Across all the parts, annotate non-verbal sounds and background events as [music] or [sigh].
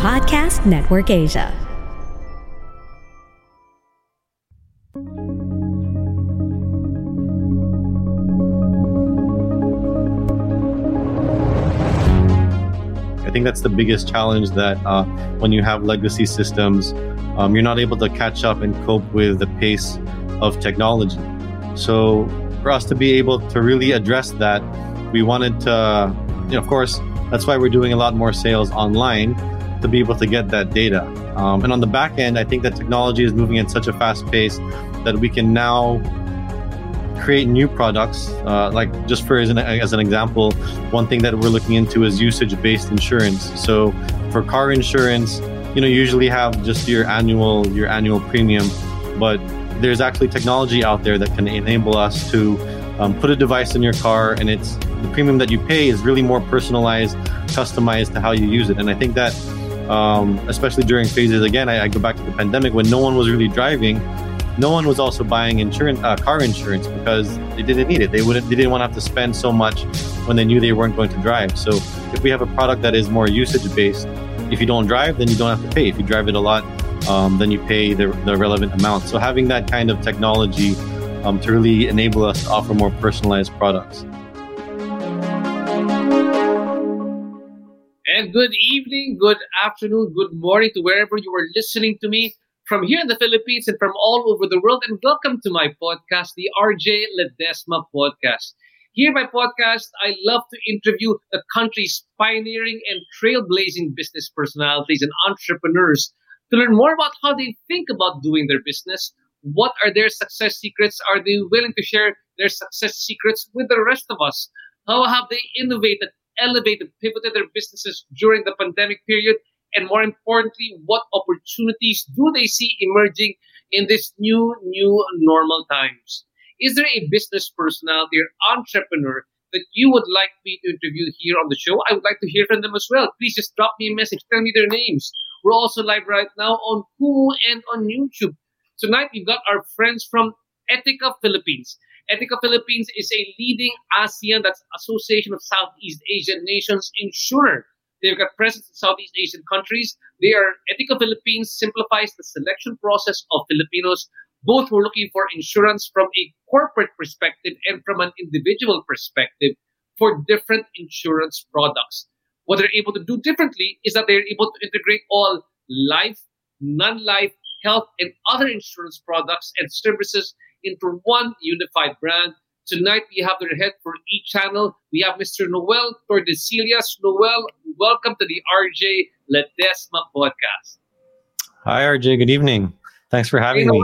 Podcast Network Asia. I think that's the biggest challenge that uh, when you have legacy systems, um, you're not able to catch up and cope with the pace of technology. So, for us to be able to really address that, we wanted to, you know, of course, that's why we're doing a lot more sales online to be able to get that data. Um, and on the back end, I think that technology is moving at such a fast pace that we can now create new products. Uh, like just for as an, as an example, one thing that we're looking into is usage-based insurance. So for car insurance, you know, you usually have just your annual your annual premium, but there's actually technology out there that can enable us to um, put a device in your car, and it's the premium that you pay is really more personalized, customized to how you use it. And I think that, um, especially during phases, again, I, I go back to the pandemic when no one was really driving no one was also buying insurance, uh, car insurance because they didn't need it. They wouldn't, they didn't want to have to spend so much when they knew they weren't going to drive. So if we have a product that is more usage based, if you don't drive, then you don't have to pay. If you drive it a lot, um, then you pay the, the relevant amount. So having that kind of technology um, to really enable us to offer more personalized products. And good evening, good afternoon, good morning to wherever you are listening to me from here in the Philippines and from all over the world. And welcome to my podcast, the RJ Ledesma Podcast. Here, my podcast, I love to interview the country's pioneering and trailblazing business personalities and entrepreneurs to learn more about how they think about doing their business. What are their success secrets? Are they willing to share their success secrets with the rest of us? How have they innovated, elevated, pivoted their businesses during the pandemic period? and more importantly, what opportunities do they see emerging in this new, new normal times? Is there a business personality or entrepreneur that you would like me to interview here on the show? I would like to hear from them as well. Please just drop me a message, tell me their names. We're also live right now on Kumu and on YouTube. Tonight, we've got our friends from Etiqa Philippines. Etiqa Philippines is a leading ASEAN, that's Association of Southeast Asian Nations insurer They've got presence in Southeast Asian countries. They are Etiqa Philippines simplifies the selection process of Filipinos, both who are looking for insurance from a corporate perspective and from an individual perspective for different insurance products. What they're able to do differently is that they're able to integrate all life, non-life, health, and other insurance products and services into one unified brand Tonight we have their head for E-channel. We have Mr. Noel Tordesillas. Noel, welcome to the RJ Ledesma podcast. Hi, RJ. Good evening. Thanks for having hey, me.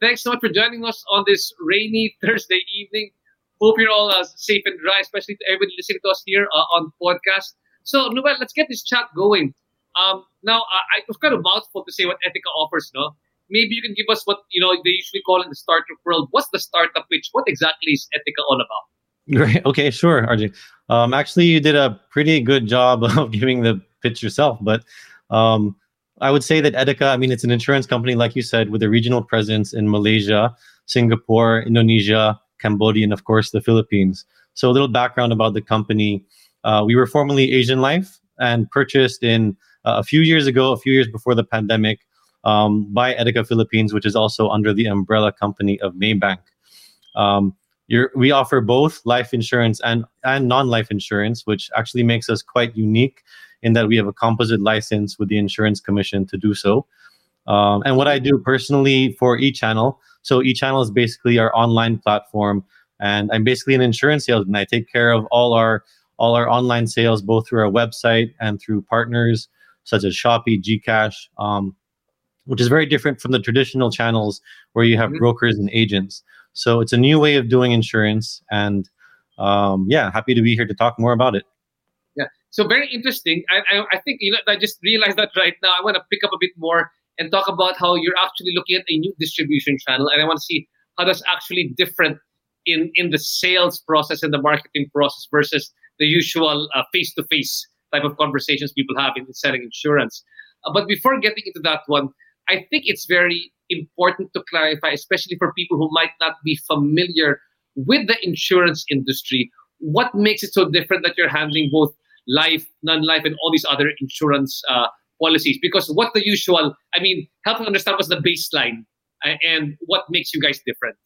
Thanks so much for joining us on this rainy [laughs] Thursday evening. Hope you're all uh, safe and dry, especially to everybody listening to us here uh, on podcast. So, Noel, let's get this chat going. Um, now, I, I was kind of mouthful to say what Etiqa offers, no? Maybe you can give us what you know they usually call in the startup world. What's the startup pitch? What exactly is Etiqa all about? Great. Okay, sure, RJ. Um, actually, you did a pretty good job [laughs] of giving the pitch yourself, but um, I would say that Etiqa, I mean, it's an insurance company, like you said, with a regional presence in Malaysia, Singapore, Indonesia, Cambodia, and of course, the Philippines. So, a little background about the company. Uh, we were formerly Asian Life and purchased in uh, a few years ago, a few years before the pandemic, um, by Etiqa Philippines, which is also under the umbrella company of Maybank. Um, we offer both life insurance and, and non life insurance, which actually makes us quite unique in that we have a composite license with the Insurance Commission to do so. Um, and what I do personally for eChannel, so eChannel is basically our online platform, and I'm basically an insurance salesman. I take care of all our all our online sales, both through our website and through partners such as Shopee, Gcash, um, which is very different from the traditional channels where you have mm-hmm. brokers and agents. So it's a new way of doing insurance, and um, yeah, happy to be here to talk more about it. Yeah, so very interesting. I, I, I think you know I just realized that right now. I want to pick up a bit more and talk about how you're actually looking at a new distribution channel, and I want to see how that's actually different in in the sales process and the marketing process versus the usual face to face type of conversations people have in selling insurance. Uh, but before getting into that one, I think it's very important to clarify, especially for people who might not be familiar with the insurance industry, what makes it so different that you're handling both life, non-life, and all these other insurance uh, policies? Because what the usual, I mean, help us understand what's the baseline uh, and what makes you guys different.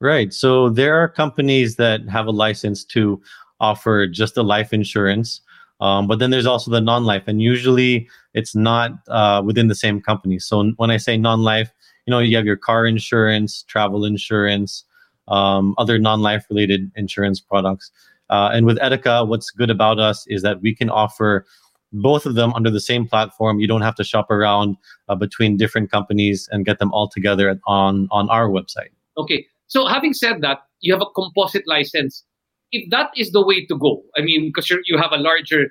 Right. So there are companies that have a license to offer just a life insurance. Um, but then there's also the non-life, and usually it's not uh, within the same company. So when I say non-life, you know, you have your car insurance, travel insurance, um, other non-life related insurance products. Uh, and with Etiqa, what's good about us is that we can offer both of them under the same platform. You don't have to shop around uh, between different companies and get them all together on on our website. Okay. So having said that, you have a composite license. If that is the way to go, I mean, because you have a larger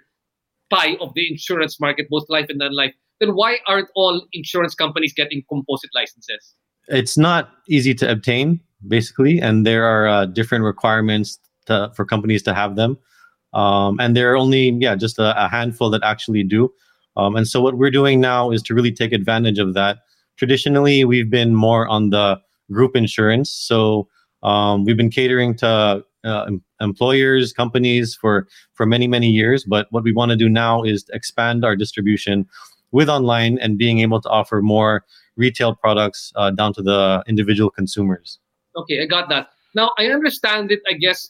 pie of the insurance market, both life and non-life, then why aren't all insurance companies getting composite licenses? It's not easy to obtain basically, and there are uh, different requirements to, for companies to have them. Um, and there are only yeah just a, a handful that actually do. Um, and so what we're doing now is to really take advantage of that. Traditionally, we've been more on the group insurance, so um, we've been catering to uh, employers, companies for for many many years. But what we want to do now is expand our distribution with online and being able to offer more retail products uh, down to the individual consumers. Okay, I got that. Now I understand it, I guess,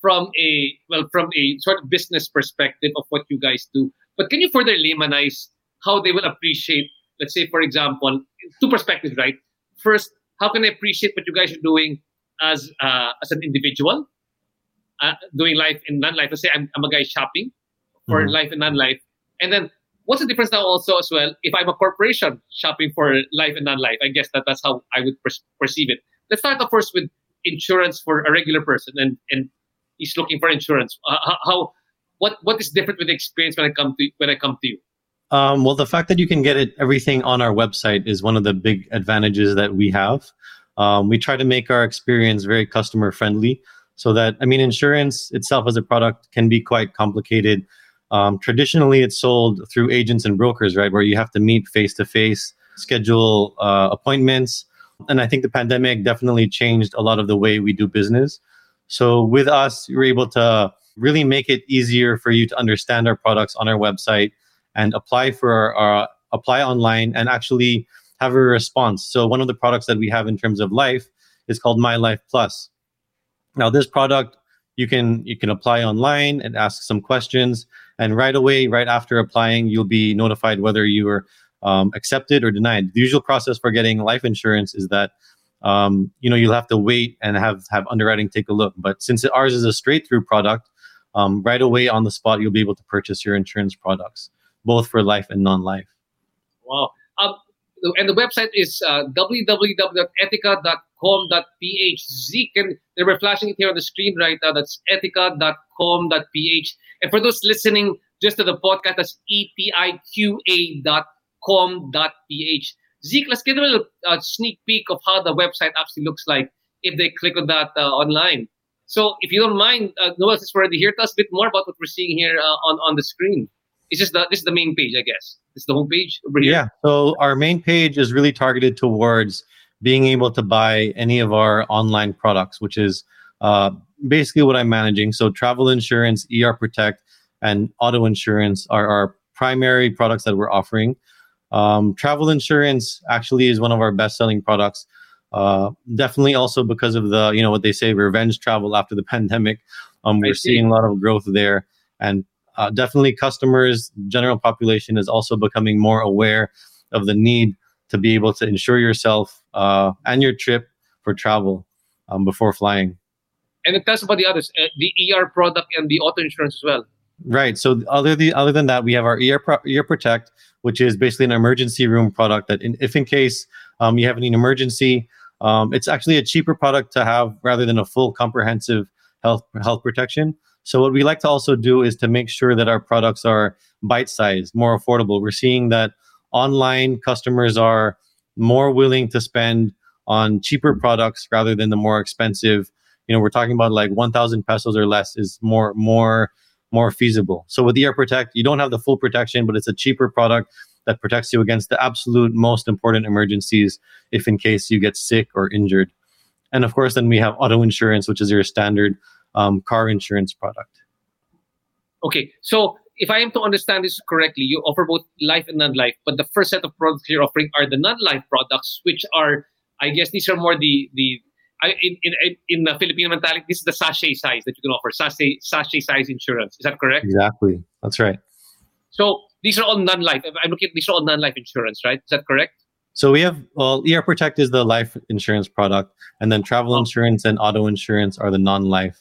from a well, from a sort of business perspective of what you guys do. But can you further laymanize how they will appreciate, let's say, for example, two perspectives, right? First, how can I appreciate what you guys are doing as uh, as an individual, uh, doing life and non-life? Let's say I'm, I'm a guy shopping for mm-hmm. life and non-life, and then what's the difference now also as well if I'm a corporation shopping for life and non-life? I guess that that's how I would per- perceive it let's start off first with insurance for a regular person and and he's looking for insurance uh, how what what is different with the experience when i come to when i come to you um, well the fact that you can get it everything on our website is one of the big advantages that we have um, we try to make our experience very customer friendly so that i mean insurance itself as a product can be quite complicated um, traditionally it's sold through agents and brokers right where you have to meet face to face schedule uh, appointments and I think the pandemic definitely changed a lot of the way we do business. So with us, we're able to really make it easier for you to understand our products on our website and apply for our, our apply online and actually have a response. So one of the products that we have in terms of life is called My Life Plus. Now this product you can you can apply online and ask some questions and right away right after applying you'll be notified whether you are um, accepted or denied. The usual process for getting life insurance is that um, you know you'll have to wait and have have underwriting take a look. But since ours is a straight through product, um, right away on the spot you'll be able to purchase your insurance products, both for life and non-life. Wow. And the website is uh, www.etiqa.com.ph. Zeke, and they were flashing it here on the screen right now. That's etiqa.com.ph. And for those listening just to the podcast, that's etiqa.com com.ph. Zeke, let's get a little uh, sneak peek of how the website actually looks like if they click on that uh, online. So, if you don't mind, uh, Noel, since we're already here, tell us a bit more about what we're seeing here uh, on, on the screen. It's just the, this is the main page, I guess. It's the homepage over here. Yeah. So, our main page is really targeted towards being able to buy any of our online products, which is uh, basically what I'm managing. So, travel insurance, ER Protect, and auto insurance are our primary products that we're offering. Um, travel insurance actually is one of our best selling products. Uh, definitely also because of the, you know, what they say, revenge travel after the [laughs] pandemic. Um, we're seeing a lot of growth there. And uh, definitely customers, general population is also becoming more aware of the need to be able to insure yourself uh, and your trip for travel um, before flying. And it tells about the others, uh, the ER product and the auto insurance as well. Right. So other the other than that, we have our ear Pro- ear protect, which is basically an emergency room product that, in, if in case um, you have any emergency, um, it's actually a cheaper product to have rather than a full comprehensive health health protection. So what we like to also do is to make sure that our products are bite-sized, more affordable. We're seeing that online customers are more willing to spend on cheaper products rather than the more expensive. You know, we're talking about like 1,000 pesos or less is more more more feasible. So with ER Protect, you don't have the full protection, but it's a cheaper product that protects you against the absolute most important emergencies if in case you get sick or injured. And of course, then we have auto insurance, which is your standard um, car insurance product. Okay, so if I am to understand this correctly, you offer both life and non-life, but the first set of products you're offering are the non-life products, which are, I guess, these are more the the in in in the Filipino mentality, this is the sachet size that you can offer sachet sachet size insurance. Is that correct? Exactly, that's right. So these are all non-life. I'm looking at these are all non-life insurance, right? Is that correct? So we have well, ER Protect is the life insurance product, and then travel oh. insurance and auto insurance are the non-life.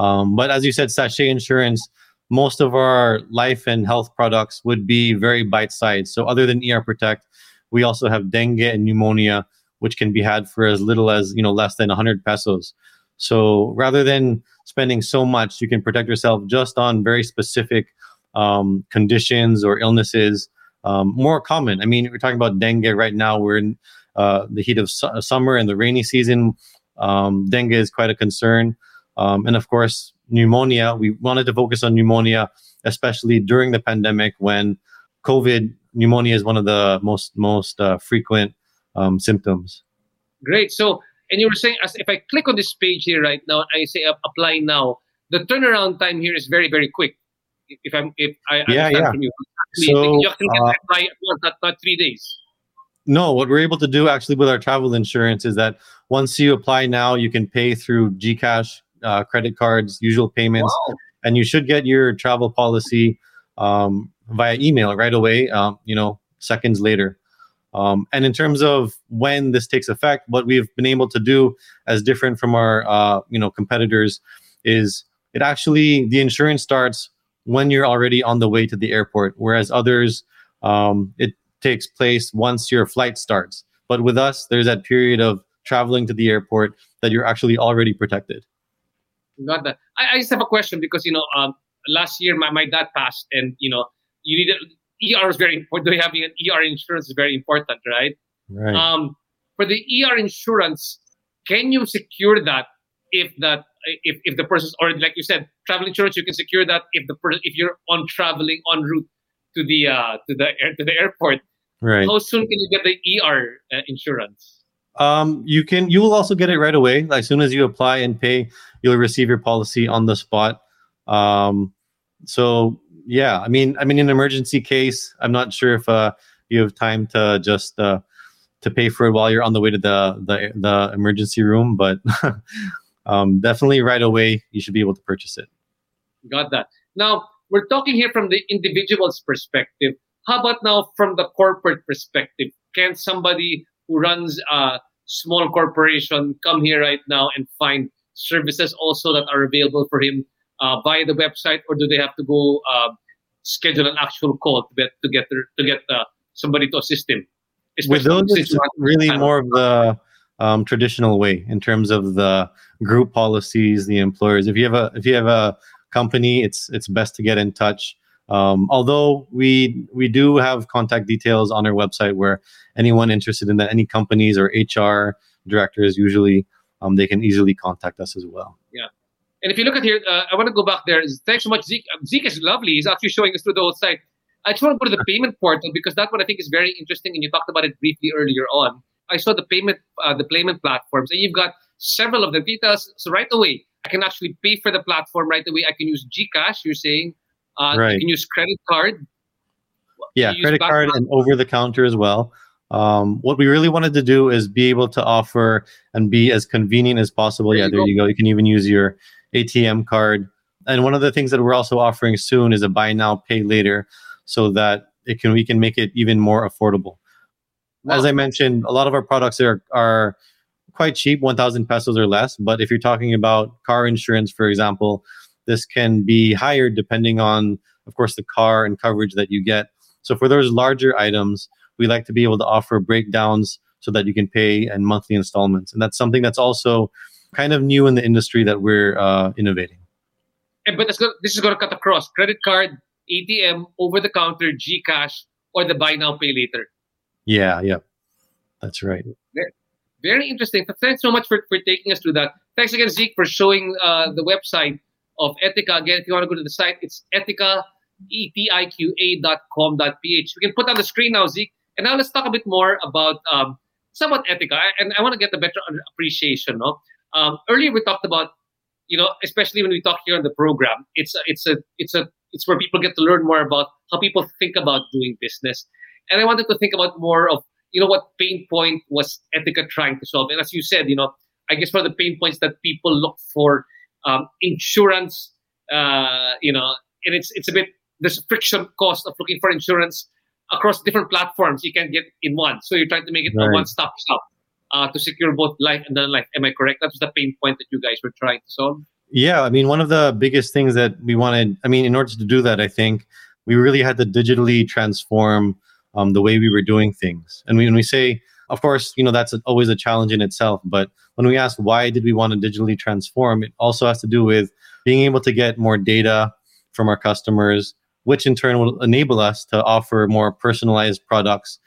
Um, but as you said, sachet insurance, most of our life and health products would be very bite-sized. So other than ER Protect, we also have dengue and pneumonia, which can be had for as little as you know less than 100 pesos. So rather than spending so much, you can protect yourself just on very specific um, conditions or illnesses. Um, more common. I mean, we're talking about dengue right now. We're in uh, the heat of su- summer and the rainy season. Um, dengue is quite a concern. Um, and of course, pneumonia. We wanted to focus on pneumonia, especially during the pandemic when COVID pneumonia is one of the most most uh, frequent um, symptoms. Great. So, and you were saying, as if I click on this page here right now, I say uh, apply now. The turnaround time here is very very quick. If I'm if I yeah yeah. From you. So, you can uh, apply at once, not, not three days. No, what we're able to do actually with our travel insurance is that once you apply now, you can pay through GCash uh, credit cards, usual payments, wow. and you should get your travel policy um, via email right away. Um, you know, seconds later. Um, and in terms of when this takes effect, what we've been able to do, as different from our uh, you know competitors, is it actually the insurance starts when you're already on the way to the airport, whereas others um, it takes place once your flight starts. But with us, there's that period of traveling to the airport that you're actually already protected. Got that. I, I just have a question because you know, um, last year my, my dad passed, and you know, you need ER is very important. Having an ER insurance is very important, right? Right. Um, for the ER insurance, can you secure that if that if, if the person's or like you said, travel insurance, you can secure that if the person if you're on traveling en route to the uh to the air, to the airport. Right. How soon can you get the ER uh, insurance? Um, you can. You will also get it right away. As soon as you apply and pay, you'll receive your policy on the spot. Um, so yeah, I mean, I mean, in an emergency case, I'm not sure if uh, you have time to just uh, to pay for it while you're on the way to the the, the emergency room, but [laughs] um, definitely right away you should be able to purchase it. Got that. Now we're talking here from the individual's perspective. How about now from the corporate perspective? Can somebody who runs a small corporation come here right now and find services also that are available for him uh, via the website, or do they have to go uh, schedule an actual call to get to get their, to get uh, somebody to assist him? With those, it's really more of the um, traditional way in terms of the group policies, the employers. If you have a if you have a company, it's it's best to get in touch. Um, although we we do have contact details on our website where anyone interested in that, any companies or HR directors usually um, they can easily contact us as well. Yeah. And if you look at here, uh, I want to go back there. Thanks so much, Zeke. Um, Zeke is lovely. He's actually showing us through the whole site. I just want to go to the payment portal because that's what I think is very interesting, and you talked about it briefly earlier on. I saw the payment, uh, the payment platforms, and you've got several of them. Details. So right away, I can actually pay for the platform right away. I can use GCash. You're saying, uh, right. You can use credit card. Yeah, credit card and over the counter as well. Um, what we really wanted to do is be able to offer and be as convenient as possible. There yeah, you there go. you go. You can even use your ATM card. And one of the things that we're also offering soon is a buy now, pay later, so that it can we can make it even more affordable. Wow. As I mentioned, a lot of our products are are quite cheap, one thousand pesos or less. But if you're talking about car insurance, for example, this can be higher depending on, of course, the car and coverage that you get. So for those larger items, we like to be able to offer breakdowns so that you can pay in monthly installments. And that's something that's also kind of new in the industry that we're uh, innovating. And, but this is going to cut across credit card, ATM, over the counter, GCash, or the buy now, pay later. Yeah, yeah. That's right. Very, very interesting. Thanks so much for, for taking us through that. Thanks again, Zeke, for showing uh, the website of Etiqa. Again, if you want to go to the site, it's etiqa, E-T-I-Q-A.com.ph. We can put on the screen now, Zeke. And now let's talk a bit more about um, somewhat Etiqa. And I want to get a better appreciation. No? Um, earlier we talked about, you know, especially when we talk here on the program, it's a, it's a, it's a, it's where people get to learn more about how people think about doing business. And I wanted to think about more of, you know, what pain point was Etiqa trying to solve. And as you said, you know, I guess one of the pain points that people look for um, insurance, uh, you know, and it's it's a bit there's friction cost of looking for insurance across different platforms. You can get in one, so you're trying to make it right. a one-stop shop uh, to secure both life and non-life. Am I correct? That's the pain point that you guys were trying to solve. Yeah, I mean, one of the biggest things that we wanted, I mean, in order to do that, I think we really had to digitally transform um, the way we were doing things. And when we say, of course, you know, that's always a challenge in itself. But when we ask why did we want to digitally transform, it also has to do with being able to get more data from our customers, which in turn will enable us to offer more personalized products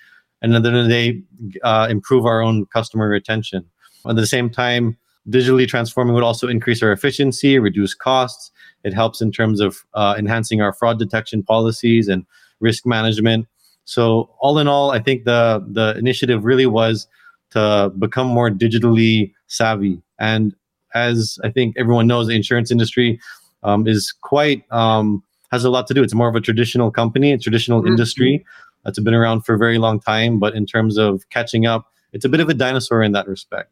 and at the end of the day, uh, improve our own customer retention. At the same time, digitally transforming would also increase our efficiency, reduce costs. It helps in terms of uh, enhancing our fraud detection policies and risk management. So all in all, I think the the initiative really was to become more digitally savvy. And as I think everyone knows, the insurance industry um, is quite um, has a lot to do. It's more of a traditional company, a traditional mm-hmm. industry that's been around for a very long time. But in terms of catching up, it's a bit of a dinosaur in that respect.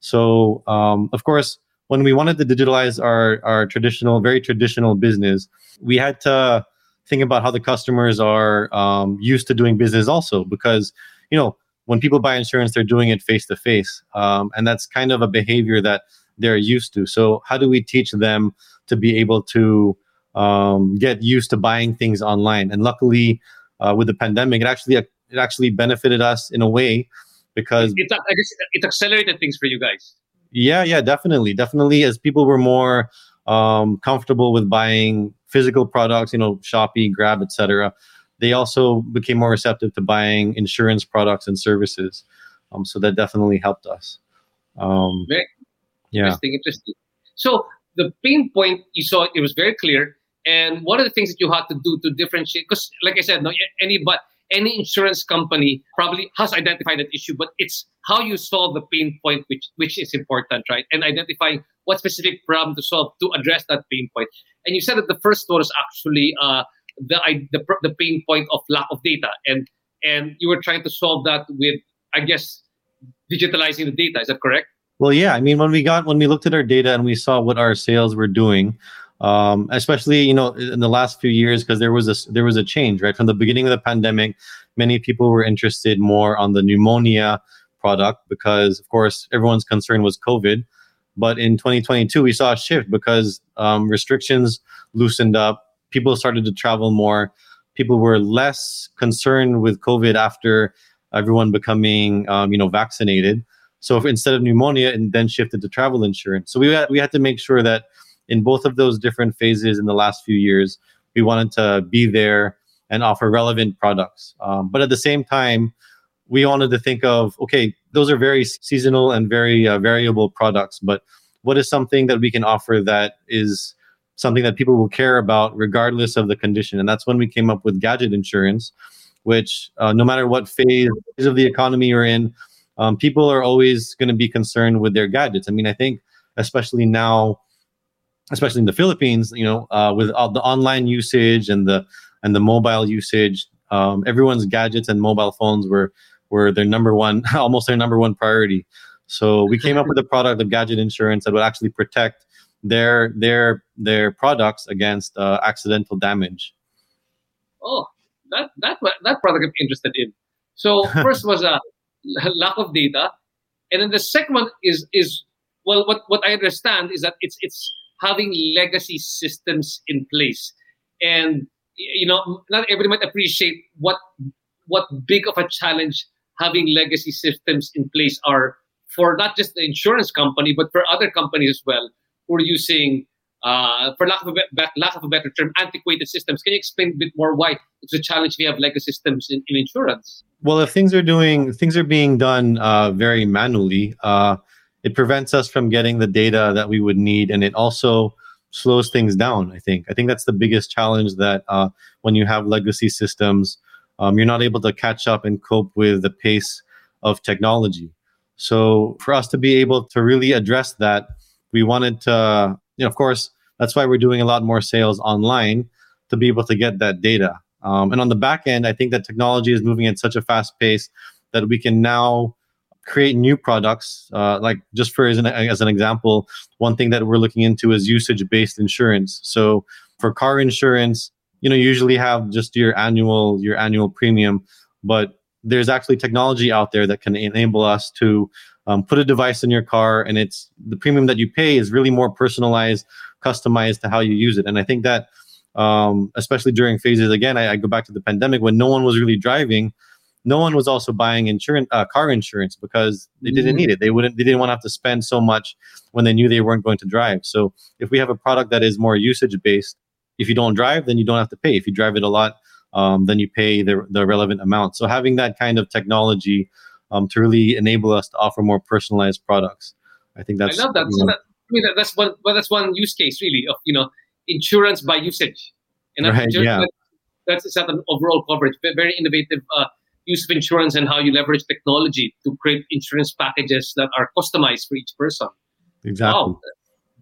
So, um, of course, when we wanted to digitalize our, our traditional, very traditional business, we had to think about how the customers are um, used to doing business also because, you know, when people buy insurance, they're doing it face to face. And that's kind of a behavior that they're used to. So, how do we teach them to be able to um, get used to buying things online. And luckily, uh, with the pandemic, it actually it actually benefited us in a way because it, I guess it accelerated things for you guys. Yeah, yeah, definitely, definitely. As people were more um, comfortable with buying physical products, you know, Shopee, Grab, etc., they also became more receptive to buying insurance products and services. Um, so that definitely helped us. Um, very yeah. interesting, interesting. So the pain point you saw, it was very clear and one of the things that you had to do to differentiate, because like I said, no, any but any insurance company probably has identified that issue, but it's how you solve the pain point which which is important, right? And identifying what specific problem to solve to address that pain point. And you said that the first one is actually uh, the, the the pain point of lack of data, and and you were trying to solve that with, I guess, digitalizing the data. Is that correct? Well, yeah. I mean, when we got when we looked at our data and we saw what our sales were doing, um, especially you know in the last few years because there was a there was a change right from the beginning of the pandemic. Many people were interested more on the pneumonia product because of course everyone's concern was COVID. But in 2022, we saw a shift because um, restrictions loosened up. People started to travel more. People were less concerned with COVID after everyone becoming, um, you know, vaccinated. So instead of pneumonia, and then shifted to travel insurance. So we had, we had to make sure that in both of those different phases in the last few years, we wanted to be there and offer relevant products. Um, but at the same time, we wanted to think of okay, those are very seasonal and very uh, variable products, but what is something that we can offer that is something that people will care about regardless of the condition? And that's when we came up with gadget insurance, which uh, no matter what phase of the economy you're in, um, people are always going to be concerned with their gadgets. I mean, I think especially now especially in the Philippines, you know, uh, with all the online usage and the and the mobile usage, um, everyone's gadgets and mobile phones were were their number one, [laughs] almost their number one priority. So we came up with a product of gadget insurance that would actually protect their their their products against uh, accidental damage. Oh, that that that product I'm interested in. So [laughs] first was a lack of data, and then the second one is is well, what what I understand is that it's it's having legacy systems in place. And you know, not everybody might appreciate what what big of a challenge having legacy systems in place are for not just the insurance company, but for other companies as well who are using, uh, for lack of, a be- lack of a better term, antiquated systems. Can you explain a bit more why it's a challenge we have legacy systems in, in insurance? Well, if things are doing things are being done uh, very manually, uh, it prevents us from getting the data that we would need, and it also slows things down. I think. I think that's the biggest challenge that uh, when you have legacy systems, um, you're not able to catch up and cope with the pace of technology. So for us to be able to really address that, we wanted to, you know, of course, that's why we're doing a lot more sales online to be able to get that data. Um, and on the back end, I think that technology is moving at such a fast pace that we can now create new products. Uh, like just for as an, as an example, one thing that we're looking into is usage-based insurance. So for car insurance, you know, you usually have just your annual your annual premium, but there's actually technology out there that can enable us to um, put a device in your car, and it's the premium that you pay is really more personalized, customized to how you use it. And I think that um, especially during phases again, I, I, go back to the pandemic when no one was really driving. No one was also buying insurance, uh, car insurance, because they didn't mm-hmm. need it. They wouldn't. They didn't want to have to spend so much when they knew they weren't going to drive. So if we have a product that is more usage based, if you don't drive, then you don't have to pay. If you drive it a lot, um, then you pay the the relevant amount. So having that kind of technology um, to really enable us to offer more personalized products, I think that's. I love that. You know, so that I mean, that's one. Well, that's one use case really of you know insurance by usage. And right, yeah. that's, that's an overall coverage. Very innovative uh, use of insurance and how you leverage technology to create insurance packages that are customized for each person. Exactly. Wow.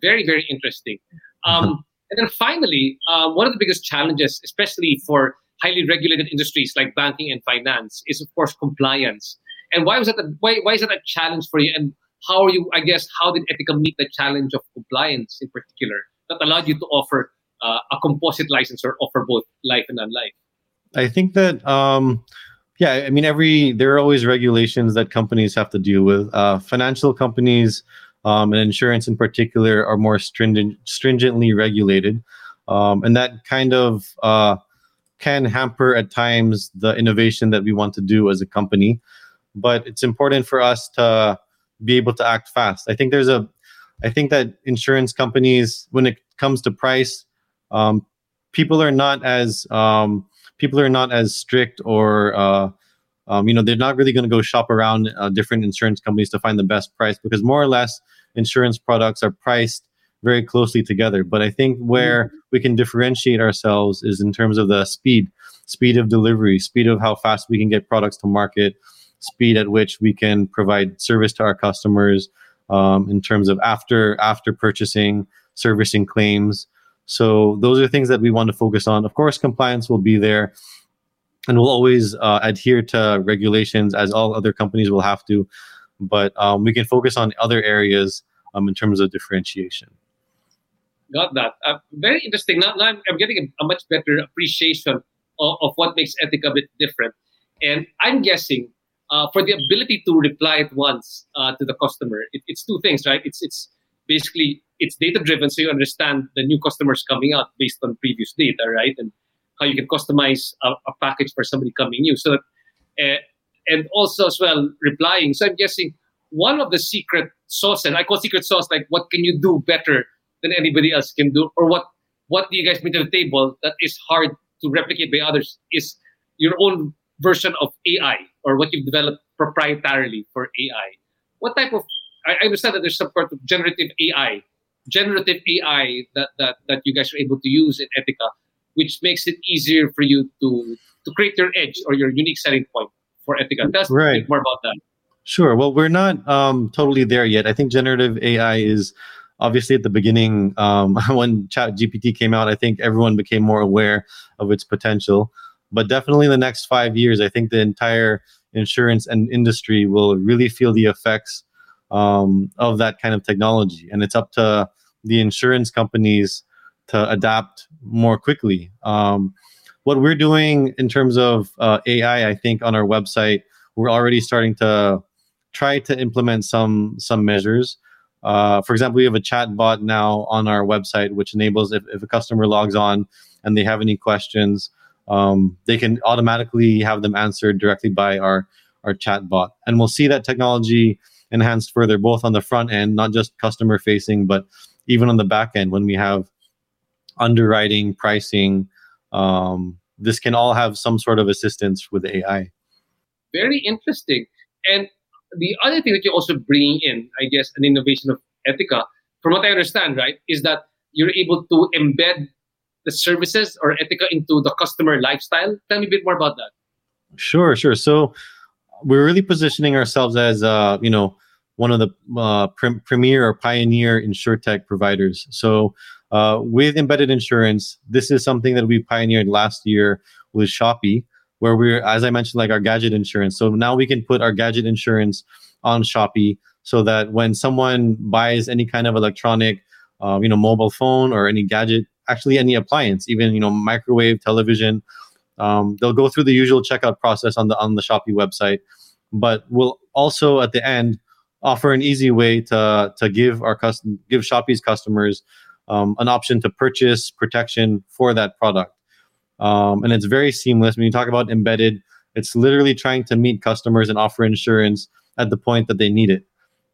Very, very interesting. Um, and then finally, uh, one of the biggest challenges, especially for highly regulated industries like banking and finance, is of course compliance. And why was that? A, why, why is that a challenge for you? And how are you? I guess how did Etiqa meet the challenge of compliance in particular? that allowed you to offer uh, a composite license or offer both life and non-life? I think that um, yeah, I mean every there are always regulations that companies have to deal with. Uh, financial companies um, and insurance in particular are more stringent, stringently regulated, um, and that kind of uh, can hamper at times the innovation that we want to do as a company. But it's important for us to be able to act fast. I think there's a I think that insurance companies, when it comes to price, um, people are not as um, people are not as strict or uh, um, you know they're not really going to go shop around uh, different insurance companies to find the best price because more or less insurance products are priced very closely together. But I think where mm-hmm. we can differentiate ourselves is in terms of the speed, speed of delivery, speed of how fast we can get products to market, speed at which we can provide service to our customers um, in terms of after after purchasing, servicing claims. So those are things that we want to focus on. Of course, compliance will be there, and we'll always uh, adhere to regulations as all other companies will have to. But um, we can focus on other areas um, in terms of differentiation. Got that. Uh, very interesting. Now, now I'm, I'm, getting a, a, much better appreciation of, of what makes Etiqa a bit different. And I'm guessing uh, for the ability to reply at once uh, to the customer. It, it's two things, right? It's it's basically it's data driven, so you understand the new customers coming out based on previous data, right? And how you can customize a, a package for somebody coming new. So uh, and also as well replying. So I'm guessing one of the secret sauce, and I call secret sauce like what can you do better than anybody else can do, or what what do you guys bring to the table that is hard to replicate by others is your own version of AI or what you've developed proprietarily for AI. What type of I understand that there's some sort of generative AI, generative AI that, that, that you guys are able to use in Etiqa, which makes it easier for you to to create your edge or your unique selling point for Etiqa. Tell us right. more about that. Sure. Well, we're not um, totally there yet. I think generative AI is obviously at the beginning um, [laughs] when Chat GPT came out. I think everyone became more aware of its potential. But definitely in the next five years, I think the entire insurance and industry will really feel the effects um, of that kind of technology. And it's up to the insurance companies to adapt more quickly. Um, what we're doing in terms of uh, AI, I think on our website, we're already starting to try to implement some some measures. Uh, for example, we have a chat bot now on our website, which enables if, if a customer logs on and they have any questions, um, they can automatically have them answered directly by our our chat bot. And we'll see that technology enhanced further, both on the front end, not just customer facing, but even on the back end when we have underwriting, pricing. Um, this can all have some sort of assistance with AI. Very interesting. And the other thing that you're also bringing in, I guess, an innovation of Etiqa, from what I understand, right, is that you're able to embed the services or Etiqa into the customer lifestyle. Tell me a bit more about that. Sure, sure. So we're really positioning ourselves as, uh, you know, one of the uh, pre- premier or pioneer insurtech providers. So uh, with embedded insurance, this is something that we pioneered last year with Shopee, where we're, as I mentioned, like our gadget insurance. So now we can put our gadget insurance on Shopee so that when someone buys any kind of electronic, um, you know, mobile phone or any gadget, actually any appliance, even you know, microwave, television, um, they'll go through the usual checkout process on the on the Shopee website, but we'll also at the end offer an easy way to to give our custom give Shopee's customers um, an option to purchase protection for that product. Um, and it's very seamless. When you talk about embedded, it's literally trying to meet customers and offer insurance at the point that they need it.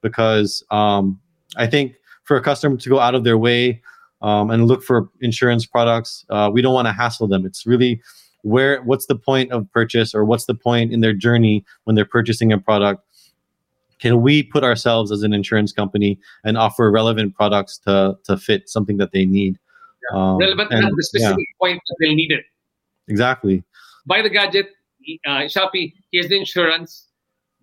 Because um, I think for a customer to go out of their way um, and look for insurance products, uh, we don't want to hassle them. It's really where what's the point of purchase or what's the point in their journey when they're purchasing a product? Can we put ourselves as an insurance company and offer relevant products to to fit something that they need? Yeah. um, relevant and, at the specific yeah. point that they need it. Exactly. Buy the gadget uh, shopee here's the insurance.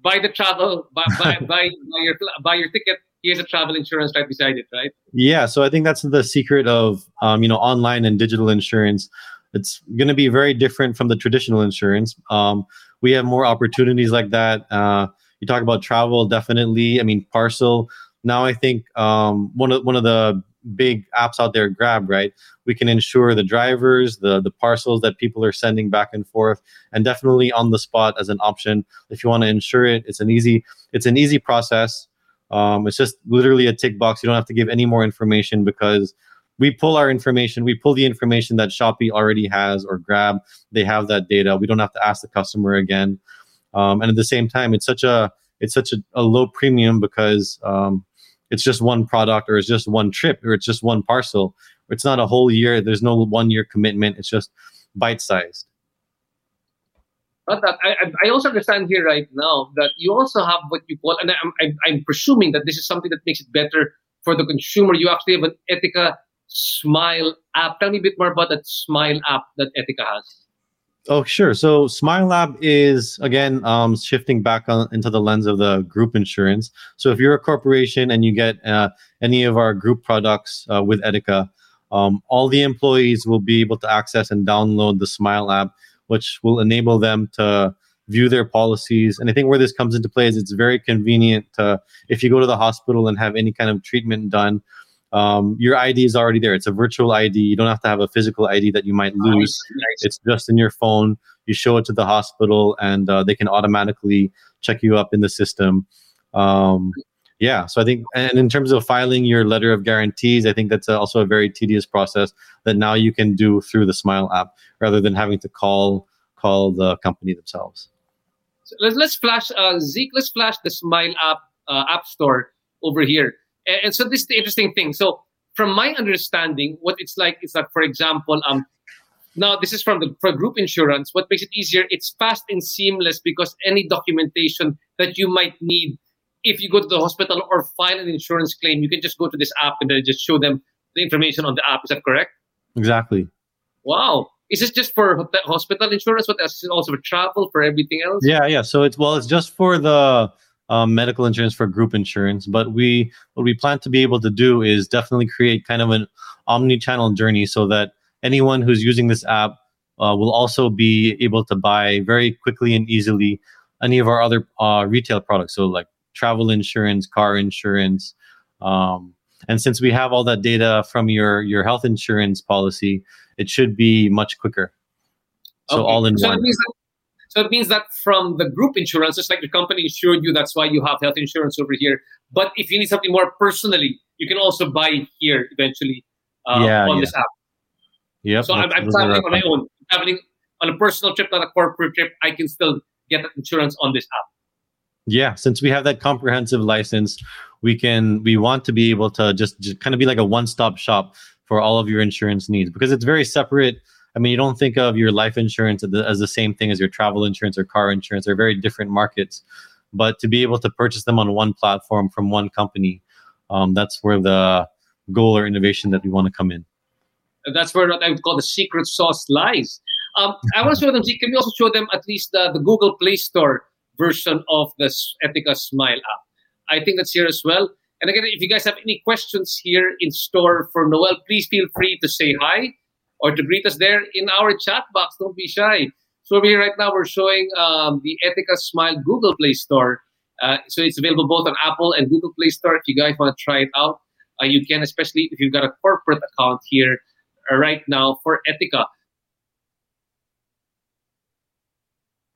Buy the travel buy, buy, [laughs] buy, buy, your, buy your ticket here's a travel insurance right beside it right? Yeah so i think that's the secret of um, you know online and digital insurance it's going to be very different from the traditional insurance um, we have more opportunities like that uh, you talk about travel, definitely. I mean, parcel. Now I think um, one of one of the big apps out there, Grab, right? We can ensure the drivers, the the parcels that people are sending back and forth, and definitely on the spot as an option. If you want to insure it, it's an easy it's an easy process. Um, it's just literally a tick box. You don't have to give any more information because we pull our information. We pull the information that Shopee already has or Grab. They have that data. We don't have to ask the customer again um, and at the same time it's such a it's such a, a low premium because um, it's just one product or it's just one trip or it's just one parcel it's not a whole year there's no one year commitment it's just bite sized that, I, I also understand here right now that you also have what you call, and I'm, I'm, I'm presuming that this is something that makes it better for the consumer. You actually have an Etiqa Smile app. Tell me a bit more about that Smile app that Etiqa has. Oh, sure. So Smile app is again um, shifting back on, into the lens of the group insurance. So if you're a corporation and you get uh, any of our group products uh, with Etiqa, um, all the employees will be able to access and download the Smile app, which will enable them to view their policies. And I think where this comes into play is it's very convenient to, if you go to the hospital and have any kind of treatment done, um, your ID is already there. It's a virtual ID. You don't have to have a physical ID that you might lose. Nice. It's just in your phone. You show it to the hospital, and uh, they can automatically check you up in the system. Um, yeah, so I think, and in terms of filing your letter of guarantees, I think that's also a very tedious process that now you can do through the Smile app rather than having to call call the company themselves. So let's let's flash uh, Zeke. Let's flash the Smile app uh, app store over here. And, so this is the interesting thing. So from my understanding, what it's like is that, for example, um, now this is from the for group insurance. What makes it easier? It's fast and seamless because any documentation that you might need if you go to the hospital or file an insurance claim, you can just go to this app and then just show them the information on the app. Is that correct? Exactly. Wow. Is this just for hospital insurance? What else? Also for travel, for everything else? Yeah, yeah. So it's well, it's just for the um, medical insurance for group insurance. But we what we plan to be able to do is definitely create kind of an omni-channel journey so that anyone who's using this app uh, will also be able to buy very quickly and easily any of our other uh, retail products. So like travel insurance, car insurance. Um, and since we have all that data from your your health insurance policy, it should be much quicker. So okay. all in so one. So it means that from the group insurance, just like the company insured you, that's why you have health insurance over here. But if you need something more personally, you can also buy here eventually uh, yeah, on yeah. this app. Yeah. So I'm, I'm traveling on my own, traveling on a personal trip, not a corporate trip. I can still get that insurance on this app. Yeah, since we have that comprehensive license, we can we want to be able to just, just kind of be like a one-stop shop for all of your insurance needs because it's very separate. I mean, you don't think of your life insurance as the, as the same thing as your travel insurance or car insurance. They're very different markets, but to be able to purchase them on one platform from one company, um, that's where the goal or innovation that we want to come in. That's where I would call the secret sauce lies. Um, I want to [laughs] show them. Can we also show them at least the, the Google Play Store version of the Etiqa Smile app? I think that's here as well. And again, if you guys have any questions here in store for Noel, please feel free to say hi or to greet us there in our chat box. Don't be shy. So here right now, we're showing um, the Etiqa Smile Google Play Store. Uh, so it's available both on Apple and Google Play Store. If you guys want to try it out, uh, you can, especially if you've got a corporate account here uh, right now for Etiqa.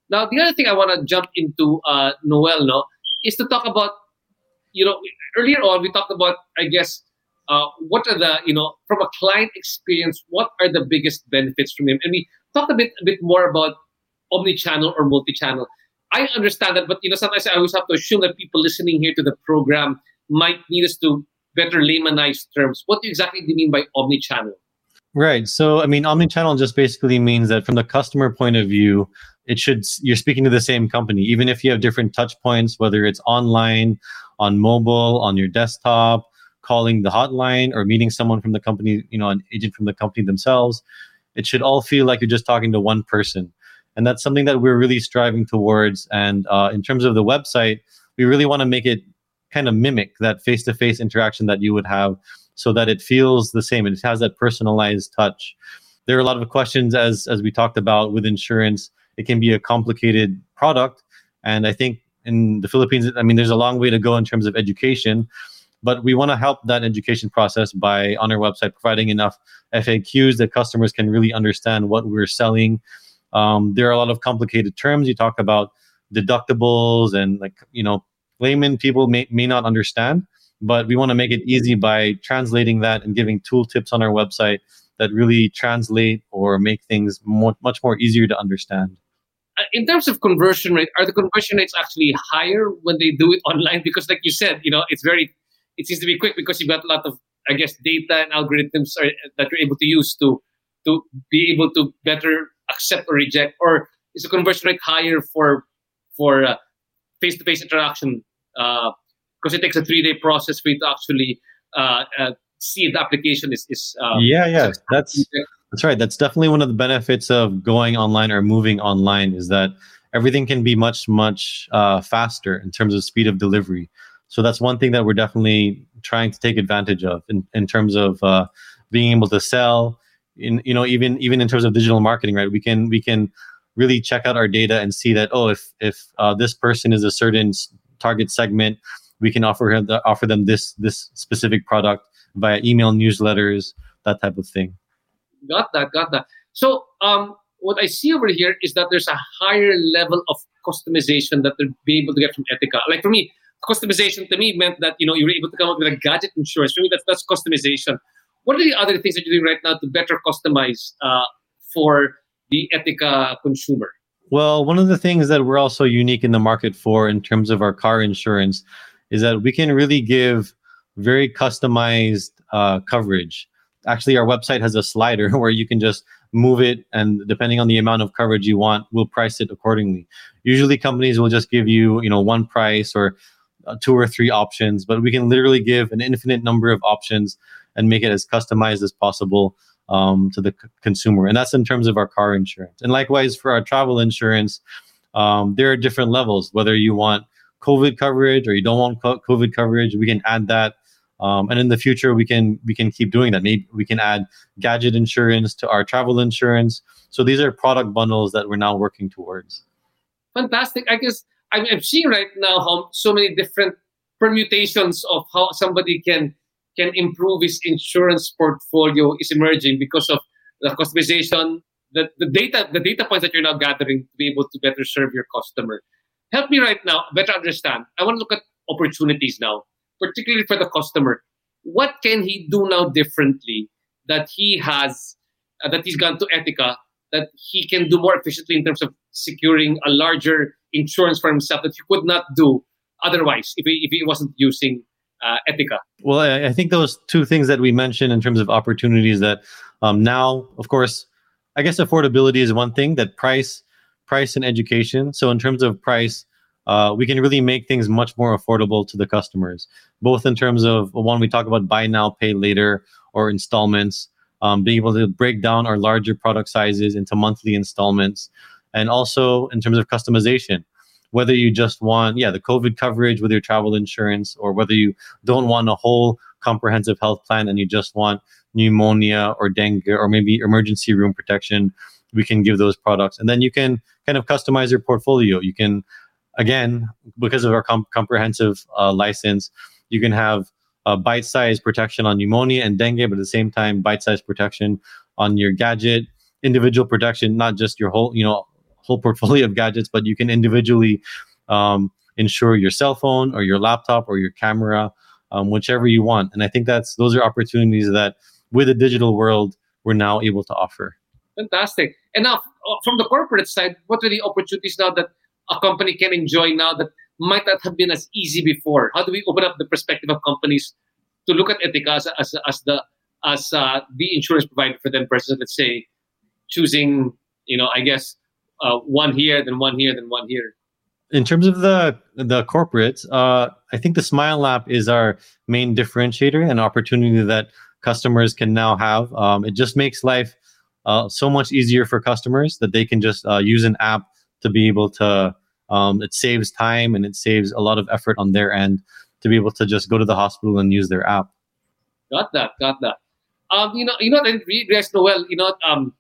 Now, the other thing I want to jump into, uh, Noel, no, is to talk about, you know, earlier on we talked about, I guess, uh, what are the, you know, from a client experience, what are the biggest benefits from him? And we talked a bit, a bit more about omni-channel or multi-channel. I understand that, but you know, sometimes I always have to assume that people listening here to the program might need us to better laymanize terms. What exactly do you mean by omni-channel? Right. So, I mean, omni-channel just basically means that from the customer point of view, it should you're speaking to the same company, even if you have different touch points, whether it's online, on mobile, on your desktop, calling the hotline, or meeting someone from the company, you know, an agent from the company themselves. It should all feel like you're just talking to one person, and that's something that we're really striving towards. And uh, in terms of the website, we really want to make it kind of mimic that face-to-face interaction that you would have so that it feels the same it has that personalized touch there are a lot of questions as as we talked about with insurance it can be a complicated product. And I think in the Philippines, I mean, there's a long way to go in terms of education, but we want to help that education process by on our website providing enough FAQs that customers can really understand what we're selling. Um, there are a lot of complicated terms. You talk about deductibles and like you know layman people may, may not understand but we want to make it easy by translating that and giving tool tips on our website that really translate or make things more, much more easier to understand uh, in terms of conversion rate, are the conversion rates actually higher when they do it online? Because, like you said, you know, it's very, it seems to be quick because you've got a lot of, I guess, data and algorithms are, that you're able to use to to be able to better accept or reject. Or is the conversion rate higher for for uh, face-to-face interaction? Because uh, it takes a three-day process for you to actually uh, uh, see if the application is is. Um, yeah, yeah, that's that's right. That's definitely one of the benefits of going online or moving online is that everything can be much, much uh, faster in terms of speed of delivery. So that's one thing that we're definitely trying to take advantage of in, in terms of uh, being able to sell. In you know, even even in terms of digital marketing, right? We can we can really check out our data and see that oh, if if uh, this person is a certain target segment, we can offer him the, offer them this this specific product via email newsletters, that type of thing. Got that, got that. So um, what I see over here is that there's a higher level of customization that they'll be able to get from Etiqa. Like for me, customization to me meant that you know you were able to come up with a gadget insurance. For me, that's that's customization. What are the other things that you're doing right now to better customize uh, for the Etiqa consumer? Well, one of the things that we're also unique in the market for in terms of our car insurance is that we can really give very customized uh, coverage actually our website has a slider [laughs] where you can just move it and depending on the amount of coverage you want we'll price it accordingly usually companies will just give you you know one price or two or three options but we can literally give an infinite number of options and make it as customized as possible um, to the c- consumer and that's in terms of our car insurance and likewise for our travel insurance um, there are different levels whether you want covid coverage or you don't want covid coverage we can add that um, and in the future, we can we can keep doing that. Maybe we can add gadget insurance to our travel insurance. So these are product bundles that we're now working towards. Fantastic. I guess I'm, I'm seeing right now how so many different permutations of how somebody can can improve his insurance portfolio is emerging because of the customization, the, the data, the data points that you're now gathering to be able to better serve your customer. Help me right now better understand. I want to look at opportunities now particularly for the customer, what can he do now differently that he has, uh, that he's gone to Etiqa, that he can do more efficiently in terms of securing a larger insurance for himself that he could not do otherwise if he, if he wasn't using uh, Etiqa. Well, I, I think those two things that we mentioned in terms of opportunities that um, now, of course, I guess affordability is one thing that price, price and education. So in terms of price, uh, we can really make things much more affordable to the customers, both in terms of one, we talk about buy now, pay later or installments, um, being able to break down our larger product sizes into monthly installments, and also in terms of customization. Whether you just want, yeah, the COVID coverage with your travel insurance, or whether you don't want a whole comprehensive health plan and you just want pneumonia or dengue or maybe emergency room protection, we can give those products. And then you can kind of customize your portfolio. You can again, because of our com- comprehensive uh, license, you can have uh, bite-sized protection on pneumonia and dengue, but at the same time, bite-sized protection on your gadget, individual protection, not just your whole, you know, whole portfolio of gadgets, but you can individually um, insure your cell phone or your laptop or your camera, um, whichever you want. And I think that's those are opportunities that, with the digital world, we're now able to offer. Fantastic. And now, from the corporate side, what are the opportunities now that a company can enjoy now that might not have been as easy before? How do we open up the perspective of companies to look at Etiqa as, as, as the as uh, the insurance provider for them versus let's say choosing you know I guess uh, one here then one here then one here. In terms of the the corporate, uh, I think the Smile app is our main differentiator and opportunity that customers can now have. Um, it just makes life uh, so much easier for customers that they can just uh, use an app to be able to um, it saves time and it saves a lot of effort on their end to be able to just go to the hospital and use their app. Got that, got that. Um, you know, you know, Rest Noel, you know, um,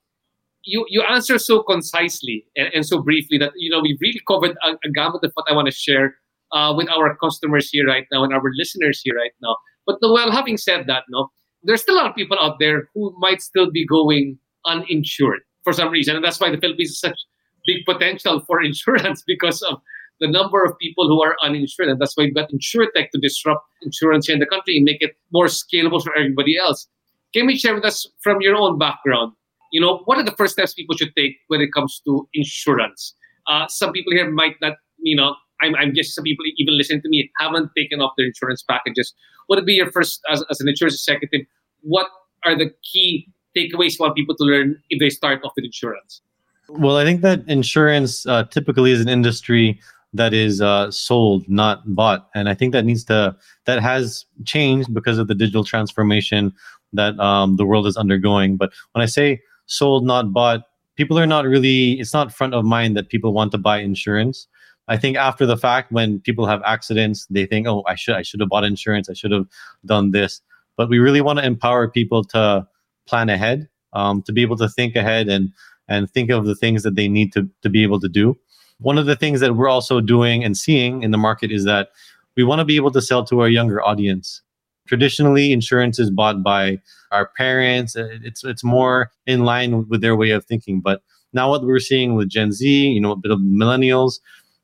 you you answer so concisely and, and, so briefly that you know we've really covered a, a gamut of what I want to share uh, with our customers here right now and our listeners here right now. But Noel, having said that, no, there's still a lot of people out there who might still be going uninsured for some reason, and that's why the Philippines is such big potential for [laughs] insurance because of the number of people who are uninsured. And that's why we've got InsurTech to disrupt insurance here in the country and make it more scalable for everybody else. Can you share with us from your own background? You know, what are the first steps people should take when it comes to insurance? Uh, some people here might not, you know, I'm, I'm guessing some people even listening to me haven't taken off their insurance packages. What would be your first, as, as an insurance executive, what are the key takeaways want people to learn if they start off with insurance? Well, I think that insurance uh, typically is an industry that is uh, sold, not bought, and I think that needs to that has changed because of the digital transformation that um, the world is undergoing. But when I say sold, not bought, people are not really. It's not front of mind that people want to buy insurance. I think after the fact, when people have accidents, they think, "Oh, I should I should have bought insurance. I should have done this." But we really want to empower people to plan ahead, um, to be able to think ahead and and think of the things that they need to, to be able to do. One of the things that we're also doing and seeing in the market is that we want to be able to sell to our younger audience. Traditionally, insurance is bought by our parents. It's it's more in line with their way of thinking. But now what we're seeing with Gen Z, you know, a bit of millennials,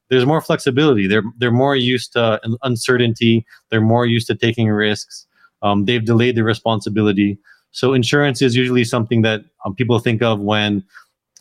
there's more flexibility. They're they're more used to uncertainty. They're more used to taking risks. Um, they've delayed the responsibility. So insurance is usually something that um, people think of when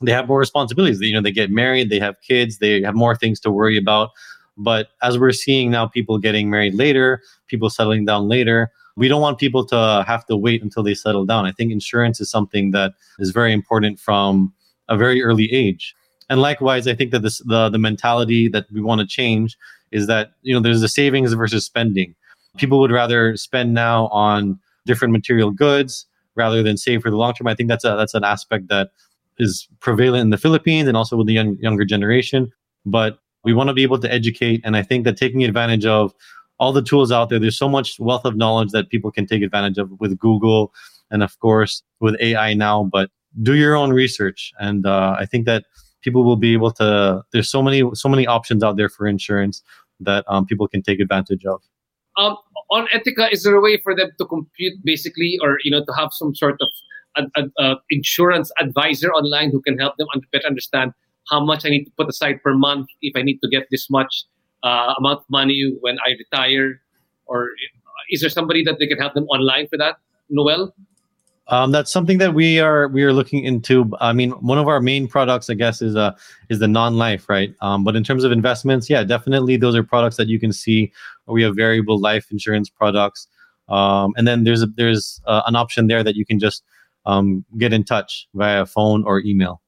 they have more responsibilities. You know, they get married, they have kids, they have more things to worry about. But as we're seeing now, people getting married later, people settling down later, we don't want people to have to wait until they settle down. I think insurance is something that is very important from a very early age. And likewise, I think that this the the mentality that we want to change is that you know there's the savings versus spending. People would rather spend now on different material goods rather than save for the long term. I think that's a that's an aspect that is prevalent in the Philippines and also with the young, younger generation. But we want to be able to educate. And I think that taking advantage of all the tools out there, there's so much wealth of knowledge that people can take advantage of with Google and, of course, with AI now. But do your own research. And uh, I think that people will be able to, there's so many, so many options out there for insurance that um, people can take advantage of. Um, on Etiqa, is there a way for them to compute basically, or you know, to have some sort of a, a, a insurance advisor online who can help them better understand how much I need to put aside per month if I need to get this much uh, amount of money when I retire? Or is there somebody that they can help them online for that, Noel? Um, that's something that we are we are looking into. I mean, one of our main products, I guess, is uh is the non-life, right? Um, but in terms of investments, yeah, definitely those are products that you can see. We have variable life insurance products, um, and then there's a, there's uh, an option there that you can just um, get in touch via phone or email.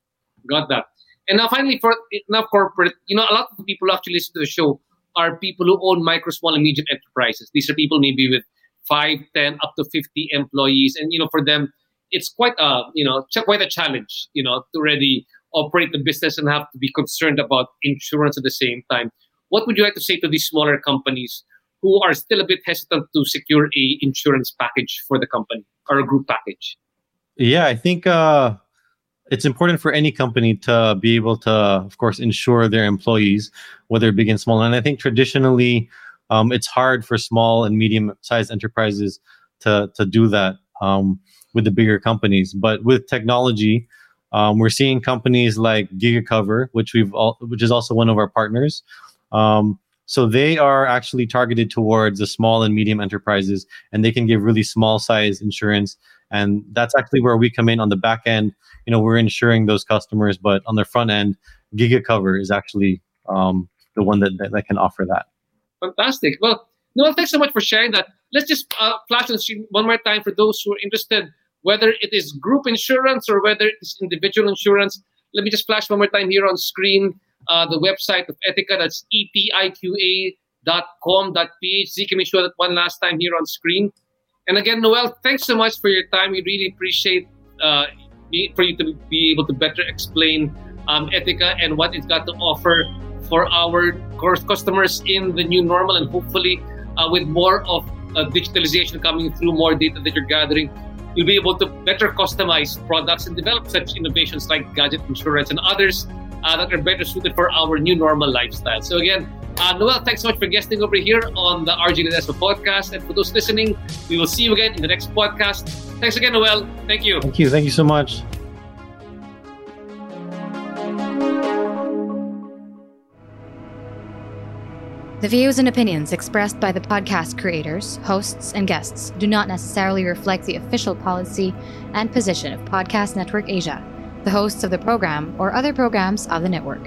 Got that. And now, finally, for now corporate, you know, a lot of people who actually listen to the show are people who own micro, small, and medium enterprises. These are people maybe with five, ten, up to fifty employees, and you know, for them, it's quite a you know quite a challenge, you know, to really operate the business and have to be concerned about insurance at the same time. What would you like to say to these smaller companies who are still a bit hesitant to secure a insurance package for the company or a group package? Yeah, I think uh, it's important for any company to be able to, of course, insure their employees, whether big and small. And I think traditionally, um, it's hard for small and medium-sized enterprises to to do that um, with the bigger companies. But with technology, um, we're seeing companies like GigaCover, which we've all, which is also one of our partners. Um, so they are actually targeted towards the small and medium enterprises, and they can give really small size insurance. And that's actually where we come in on the back end. You know, we're insuring those customers, but on the front end, GigaCover is actually um, the one that, that, that can offer that. Fantastic. Well, Noel, thanks so much for sharing that. Let's just uh, flash on screen one more time for those who are interested, whether it is group insurance or whether it is individual insurance. Let me just flash one more time here on screen uh, the website of Etiqa. That's etiqa.com.ph. Z can we show that one last time here on screen. And again, Noel, thanks so much for your time. We really appreciate uh, for you to be able to better explain um, Etiqa and what it's got to offer for our customers in the new normal and hopefully uh, with more of uh, digitalization coming through, more data that you're gathering, you'll be able to better customize products and develop such innovations like gadget insurance and others uh, that are better suited for our new normal lifestyle. So again, uh, Noel, thanks so much for guesting over here on the RJ Ledesma podcast. And for those listening, we will see you again in the next podcast. Thanks again, Noel. Thank you. Thank you. Thank you so much. The views and opinions expressed by the podcast creators, hosts, and guests do not necessarily reflect the official policy and position of Podcast Network Asia the hosts of the program, or other programs of the network.